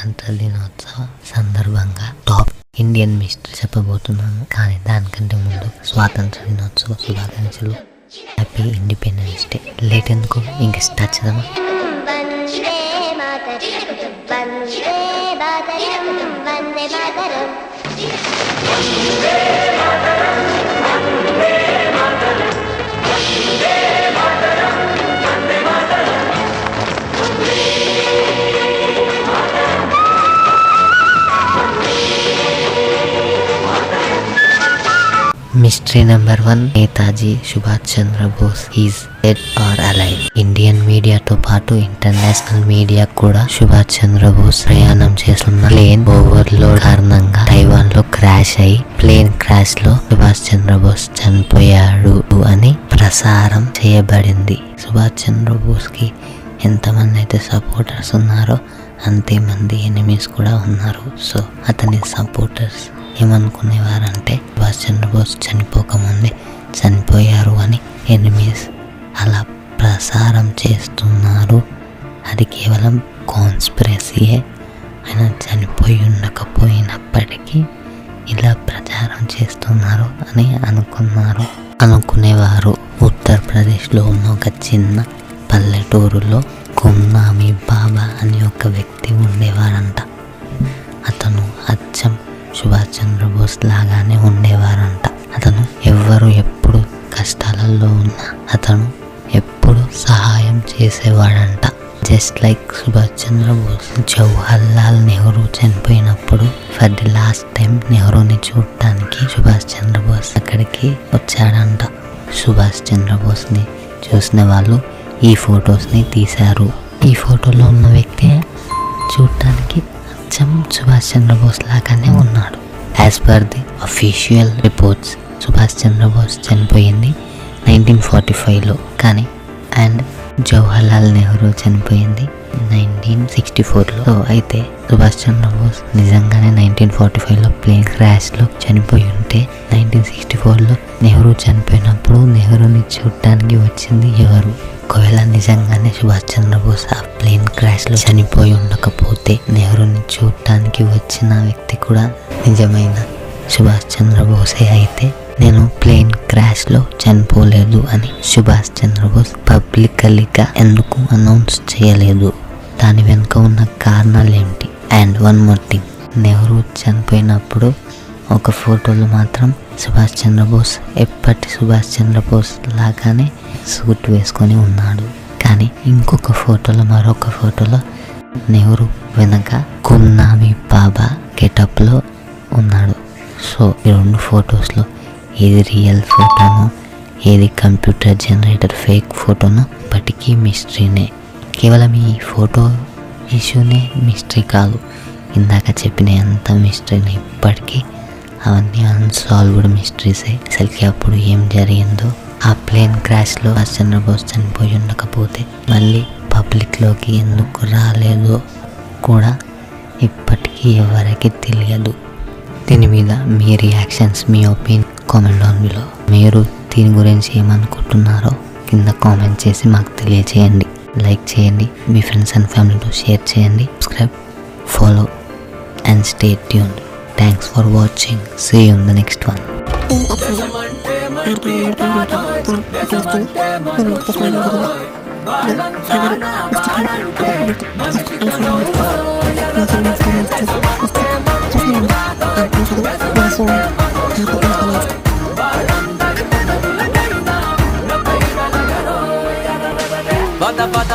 గణతంత్ర దినోత్సవ సందర్భంగా టాప్ ఇండియన్ మిస్టరీ చెప్పబోతున్నాను. కానీ దానికంటే ముందు స్వాతంత్ర దినోత్సవ శుభాకాంక్షలు. హ్యాపీ ఇండిపెండెన్స్ డే లేట్ ఎందుకు ఇంకా స్టార్ట్ చేద్దామా? Vande Mataram Vande Mataram mystery number one Netaji Subhash Chandrabose is dead or alive Indian మీడియాతో పాటు ఇంటర్నేషనల్ మీడియా కూడా సుభాష్ చంద్రబోస్ ప్రయాణం చేస్తున్న ప్లేన్ ఓవర్లోడ్ కారణంగా తైవాన్లో క్రాష్ అయి ప్లేన్ క్రాష్లో సుభాష్ చంద్రబోస్ చనిపోయాడు అని ప్రసారం చేయబడింది. సుభాష్ చంద్రబోస్కి ఎంతమంది అయితే సపోర్టర్స్ ఉన్నారో అంతే మంది ఎనిమీస్ కూడా ఉన్నారు. సో అతని సపోర్టర్స్ ఏమనుకునేవారంటే సుభాష్ చంద్రబోస్ చనిపోకముందే చనిపోయారు అని ఎనిమీస్ అలా ప్రసారం చేస్తున్నారు. అది కేవలం కాన్స్పిరసీయే. ఆయన చనిపోయి ఉండకపోయినప్పటికీ ఇలా ప్రచారం చేస్తున్నారు అని అనుకున్నారు. అనుకునేవారు. ఉత్తరప్రదేశ్లో ఉన్న ఒక చిన్న పల్లెటూరులో గుమ్నామి బాబా అని ఒక వ్యక్తి ఉండేవారంట. సుభాష్ చంద్రబోస్ లాగానే ఉండేవారంట. అతను ఎవ్వరు ఎప్పుడు కష్టాలలో ఉన్నా అతను ఎప్పుడు సహాయం చేసేవాడంట. జస్ట్ లైక్ సుభాష్ చంద్రబోస్ జవహర్ లాల్ నెహ్రూ చనిపోయినప్పుడు ఫర్ ది లాస్ట్ టైం నెహ్రూని చూడటానికి సుభాష్ చంద్రబోస్ అక్కడికి వచ్చాడంట. సుభాష్ చంద్రబోస్ని చూసిన వాళ్ళు ఈ ఫొటోస్ని తీశారు. ఈ ఫోటోలో ఉన్న వ్యక్తి చూడటానికి అచ్చం సుభాష్ చంద్రబోస్ లాగానే ఉన్నాడు. As per the official reports Subhash Chandrabose చనిపోయింది నైన్టీన్ ఫార్టీ ఫైవ్లో కానీ అండ్ జవహర్ లాల్ నెహ్రూ చనిపోయింది నైన్టీన్ సిక్స్టీ ఫోర్లో అయితే సుభాష్ చంద్రబోస్ నిజంగానే నైన్టీన్ ఫార్టీ ఫైవ్లో ప్లేన్ క్రాష్లో చనిపోయి ఉంటే నైన్టీన్ సిక్స్టీ ఫోర్లో నెహ్రూ చనిపోయినప్పుడు నెహ్రూని చూడటానికి వచ్చింది ఎవరు? ఒకవేళ నిజంగానే సుభాష్ చంద్రబోస్ ఆ ప్లేన్ క్రాష్లో చనిపోయి ఉండకపోతే నెహ్రూని చూడటానికి వచ్చిన వ్యక్తి కూడా నిజమైన సుభాష్ చంద్రబోసే అయితే నేను ప్లేన్ క్రాష్లో చనిపోలేదు అని సుభాష్ చంద్రబోస్ పబ్లికలీగా ఎందుకు అనౌన్స్ చేయలేదు? దాని వెనుక ఉన్న కారణాలు ఏమిటి and one more thing. Nehru చనిపోయినప్పుడు ఒక ఫోటోలో మాత్రం సుభాష్ చంద్రబోస్ ఎప్పటి సుభాష్ చంద్రబోస్ లాగానే సూట్ వేసుకొని ఉన్నాడు. కానీ ఇంకొక ఫోటోలో మరొక ఫోటోలో నెహ్రూ వెనక కున్నామి బాబా గెటప్లో ఉన్నాడు. సో ఈ రెండు ఫొటోస్లో ఏది రియల్ ఫోటోనో ఏది కంప్యూటర్ జనరేటర్ ఫేక్ ఫోటోనో ఇప్పటికీ మిస్టరీనే కేవలం ఈ ఫోటో ఇష్యూనే మిస్టరీ కాదు. ఇందాక చెప్పిన ఎంత మిస్టరీనే ఇప్పటికీ అవన్నీ అన్సాల్వ్డ్ మిస్టరీసే అసలుకి అప్పుడు ఏం జరిగిందో? ఆ ప్లేన్ క్రాష్లో ఆ చంద్రబోస్ చనిపోయి ఉండకపోతే మళ్ళీ పబ్లిక్లోకి ఎందుకు రాలేదో కూడా ఇప్పటికీ ఎవరికి తెలియదు. దీని మీద మీ రియాక్షన్స్ మీ ఒపీనియన్ కామెంట్ డౌన్ బిలో మీరు దీని గురించి ఏమనుకుంటున్నారో కింద కామెంట్ చేసి మాకు తెలియచేయండి. లైక్ చేయండి మీ ఫ్రెండ్స్ అండ్ ఫ్యామిలీతో షేర్ చేయండి subscribe follow and stay tune thanks for watching. See you the next one. పద పద